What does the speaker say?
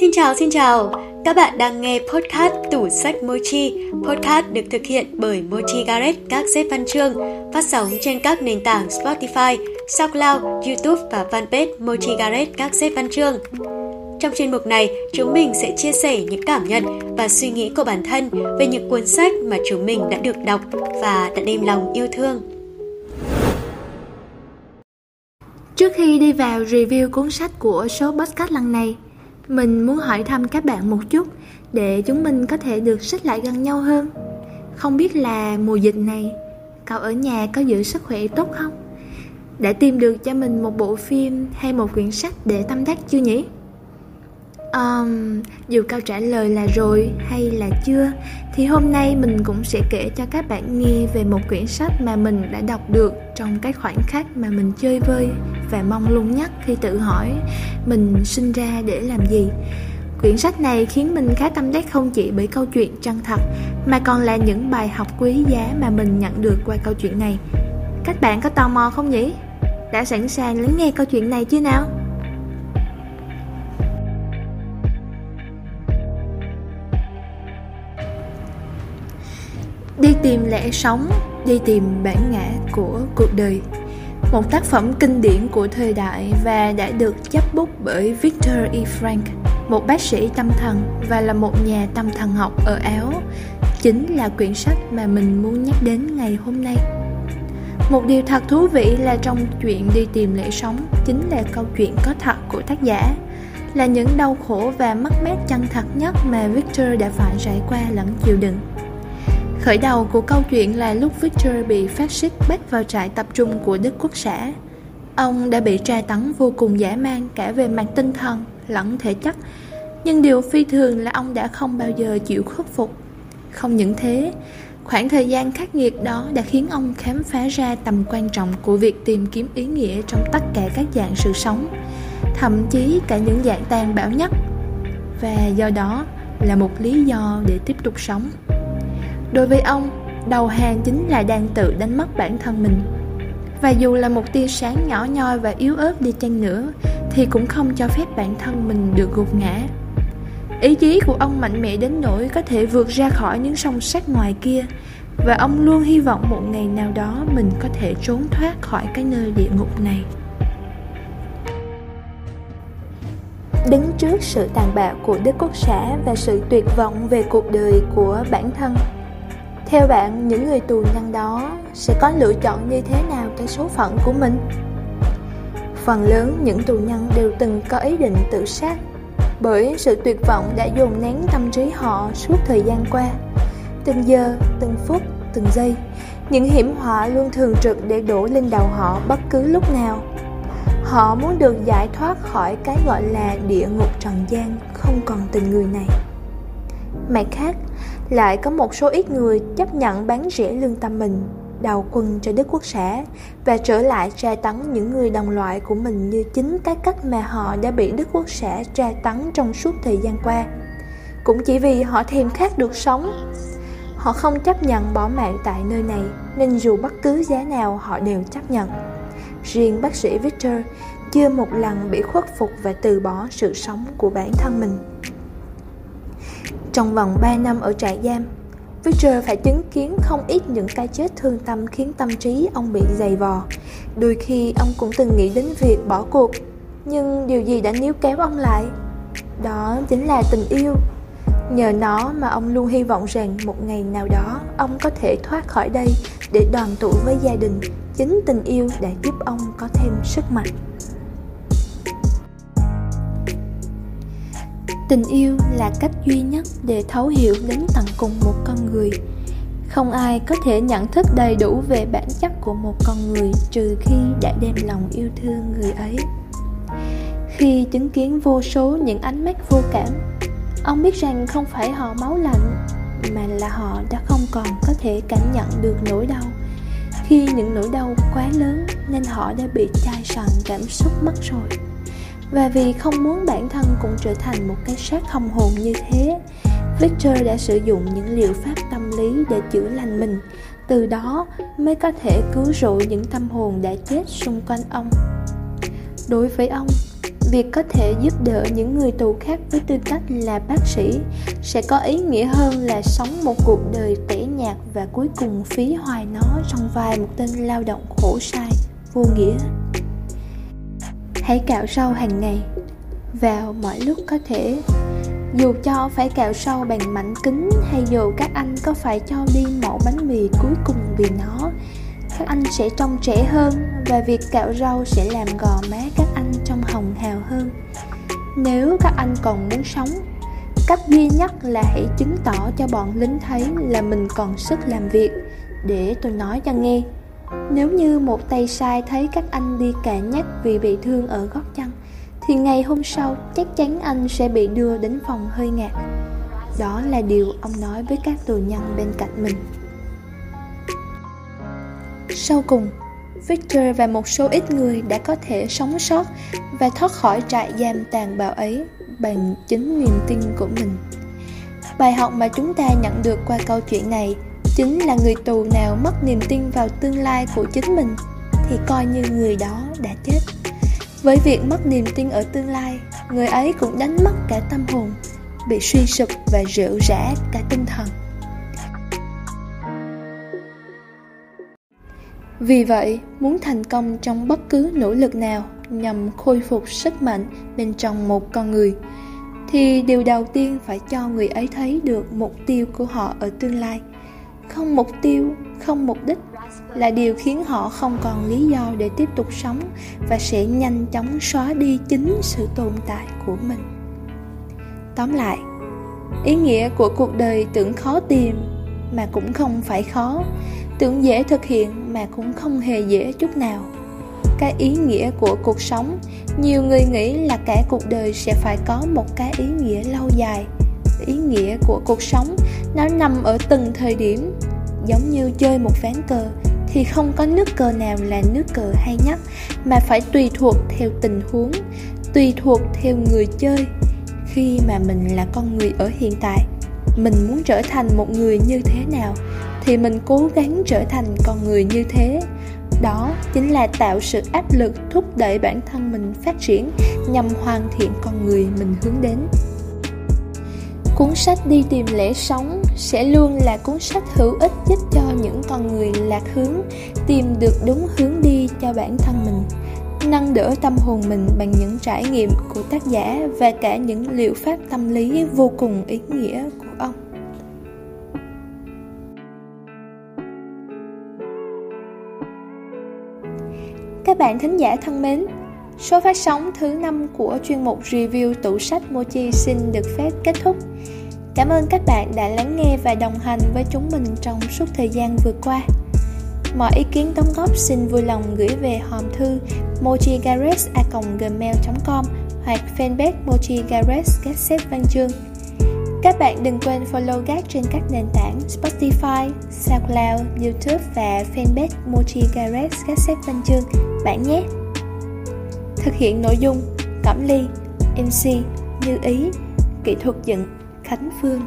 Xin chào, xin chào. Các bạn đang nghe podcast Tủ sách Mochi. Podcast được thực hiện bởi Mochi Garret các xếp văn chương, phát sóng trên các nền tảng Spotify, SoundCloud, YouTube và fanpage Mochi Garret các xếp văn chương. Trong chuyên mục này, chúng mình sẽ chia sẻ những cảm nhận và suy nghĩ của bản thân về những cuốn sách mà chúng mình đã được đọc và đã đem lòng yêu thương. Trước khi đi vào review cuốn sách của số podcast lần này, mình muốn hỏi thăm các bạn một chút để chúng mình có thể được xích lại gần nhau hơn. Không biết là mùa dịch này, cậu ở nhà có giữ sức khỏe tốt không? Đã tìm được cho mình một bộ phim hay một quyển sách để tâm đắc chưa nhỉ? Um, dù câu trả lời là rồi hay là chưa thì hôm nay mình cũng sẽ kể cho các bạn nghe về một quyển sách mà mình đã đọc được trong cái khoảnh khắc mà mình chơi vơi và mong lung nhất khi tự hỏi mình sinh ra để làm gì. Quyển sách này khiến mình khá tâm đắc không chỉ bởi câu chuyện chân thật mà còn là những bài học quý giá mà mình nhận được qua câu chuyện này. Các bạn có tò mò không nhỉ? Đã sẵn sàng lắng nghe câu chuyện này chưa nào? Đi tìm lẽ sống, đi tìm bản ngã của cuộc đời. Một tác phẩm kinh điển của thời đại và đã được chấp bút bởi Victor E. Frank, Một bác sĩ tâm thần và là một nhà tâm thần học ở Áo Chính là quyển sách mà mình muốn nhắc đến ngày hôm nay một điều thật thú vị là trong chuyện đi tìm lễ sống chính là câu chuyện có thật của tác giả, là những đau khổ và mất mát chân thật nhất mà Victor đã phải trải qua lẫn chịu đựng. Khởi đầu của câu chuyện là lúc Victor bị phát xít bắt vào trại tập trung của Đức Quốc xã. Ông đã bị tra tấn vô cùng dã man cả về mặt tinh thần lẫn thể chất. Nhưng điều phi thường là ông đã không bao giờ chịu khuất phục. Không những thế, khoảng thời gian khắc nghiệt đó đã khiến ông khám phá ra tầm quan trọng của việc tìm kiếm ý nghĩa trong tất cả các dạng sự sống, thậm chí cả những dạng tàn bạo nhất. Và do đó là một lý do để tiếp tục sống. Đối với ông, đầu hàng chính là đang tự đánh mất bản thân mình. Và dù là một tia sáng nhỏ nhoi và yếu ớt đi chăng nữa, thì cũng không cho phép bản thân mình được gục ngã. Ý chí của ông mạnh mẽ đến nỗi có thể vượt ra khỏi những sông sắt ngoài kia, và ông luôn hy vọng một ngày nào đó mình có thể trốn thoát khỏi cái nơi địa ngục này. Đứng trước sự tàn bạo của Đức Quốc xã và sự tuyệt vọng về cuộc đời của bản thân, theo bạn, những người tù nhân đó sẽ có lựa chọn như thế nào cho số phận của mình? Phần lớn những tù nhân đều từng có ý định tự sát bởi sự tuyệt vọng đã dồn nén tâm trí họ suốt thời gian qua. Từng giờ, từng phút, từng giây, những hiểm họa luôn thường trực để đổ lên đầu họ bất cứ lúc nào. Họ muốn được giải thoát khỏi cái gọi là địa ngục trần gian không còn tình người này. Mặt khác, lại có một số ít người chấp nhận bán rẻ lương tâm mình đầu quân cho Đức Quốc xã và trở lại tra tấn những người đồng loại của mình như chính cái cách mà họ đã bị Đức Quốc xã tra tấn trong suốt thời gian qua. Cũng chỉ vì họ thèm khát được sống. Họ không chấp nhận bỏ mạng tại nơi này, nên dù bất cứ giá nào họ đều chấp nhận. Riêng bác sĩ Victor chưa một lần bị khuất phục và từ bỏ sự sống của bản thân mình. Trong vòng 3 năm ở trại giam, Victor phải chứng kiến không ít những cái chết thương tâm khiến tâm trí ông bị dày vò. Đôi khi ông cũng từng nghĩ đến việc bỏ cuộc, nhưng điều gì đã níu kéo ông lại? Đó chính là tình yêu. Nhờ nó mà ông luôn hy vọng rằng một ngày nào đó ông có thể thoát khỏi đây để đoàn tụ với gia đình. Chính tình yêu đã giúp ông có thêm sức mạnh. Tình yêu là cách duy nhất để thấu hiểu đến tận cùng một con người. Không ai có thể nhận thức đầy đủ về bản chất của một con người trừ khi đã đem lòng yêu thương người ấy. Khi chứng kiến vô số những ánh mắt vô cảm, ông biết rằng không phải họ máu lạnh, mà là họ đã không còn có thể cảm nhận được nỗi đau. Khi những nỗi đau quá lớn, nên họ đã bị chai sàn cảm xúc mất rồi và vì không muốn bản thân cũng trở thành một cái xác không hồn như thế Victor đã sử dụng những liệu pháp tâm lý để chữa lành mình. Từ đó mới có thể cứu rỗi những tâm hồn đã chết xung quanh ông. Đối với ông, việc có thể giúp đỡ những người tù khác với tư cách là bác sĩ sẽ có ý nghĩa hơn là sống một cuộc đời tẻ nhạt và cuối cùng phí hoài nó trong vai một tên lao động khổ sai vô nghĩa hãy cạo rau hàng ngày, vào mọi lúc có thể. Dù cho phải cạo sâu bằng mảnh kính hay dù các anh có phải cho đi mẫu bánh mì cuối cùng vì nó, các anh sẽ trông trẻ hơn và việc cạo rau sẽ làm gò má các anh trông hồng hào hơn. Nếu các anh còn muốn sống, cách duy nhất là hãy chứng tỏ cho bọn lính thấy là mình còn sức làm việc, để tôi nói cho nghe nếu như một tay sai thấy các anh đi cả nhắc vì bị thương ở gót chân, thì ngày hôm sau chắc chắn anh sẽ bị đưa đến phòng hơi ngạt. Đó là điều ông nói với các tù nhân bên cạnh mình. Sau cùng, victor và một số ít người đã có thể sống sót và thoát khỏi trại giam tàn bạo ấy bằng chính niềm tin của mình. Bài học mà chúng ta nhận được qua câu chuyện này chính là người tù nào mất niềm tin vào tương lai của chính mình, thì coi như người đó đã chết. Với việc mất niềm tin ở tương lai, người ấy cũng đánh mất cả tâm hồn, bị suy sụp và rượu rã cả tinh thần. Vì vậy, muốn thành công trong bất cứ nỗ lực nào nhằm khôi phục sức mạnh bên trong một con người, thì điều đầu tiên phải cho người ấy thấy được mục tiêu của họ ở tương lai không mục tiêu, không mục đích là điều khiến họ không còn lý do để tiếp tục sống và sẽ nhanh chóng xóa đi chính sự tồn tại của mình. Tóm lại, ý nghĩa của cuộc đời tưởng khó tìm mà cũng không phải khó, tưởng dễ thực hiện mà cũng không hề dễ chút nào. Cái ý nghĩa của cuộc sống, nhiều người nghĩ là cả cuộc đời sẽ phải có một cái ý nghĩa lâu dài ý nghĩa của cuộc sống. Nó nằm ở từng thời điểm. Giống như chơi một ván cờ, thì không có nước cờ nào là nước cờ hay nhất mà phải tùy thuộc theo tình huống, tùy thuộc theo người chơi. Khi mà mình là con người ở hiện tại, mình muốn trở thành một người như thế nào, thì mình cố gắng trở thành con người như thế. Đó chính là tạo sự áp lực thúc đẩy bản thân mình phát triển nhằm hoàn thiện con người mình hướng đến cuốn sách đi tìm lẽ sống sẽ luôn là cuốn sách hữu ích giúp cho những con người lạc hướng, tìm được đúng hướng đi cho bản thân mình, nâng đỡ tâm hồn mình bằng những trải nghiệm của tác giả và cả những liệu pháp tâm lý vô cùng ý nghĩa của ông. Các bạn thính giả thân mến Số phát sóng thứ năm của chuyên mục review tủ sách Mochi xin được phép kết thúc. Cảm ơn các bạn đã lắng nghe và đồng hành với chúng mình trong suốt thời gian vừa qua. Mọi ý kiến đóng góp xin vui lòng gửi về hòm thư mochigares@gmail.com hoặc fanpage mochigares các xếp văn chương. Các bạn đừng quên follow gác trên các nền tảng Spotify, SoundCloud, YouTube và fanpage Mochi Gares các xếp văn chương bạn nhé. Thực hiện nội dung Cẩm Ly MC Như Ý Kỹ thuật dựng Khánh Phương.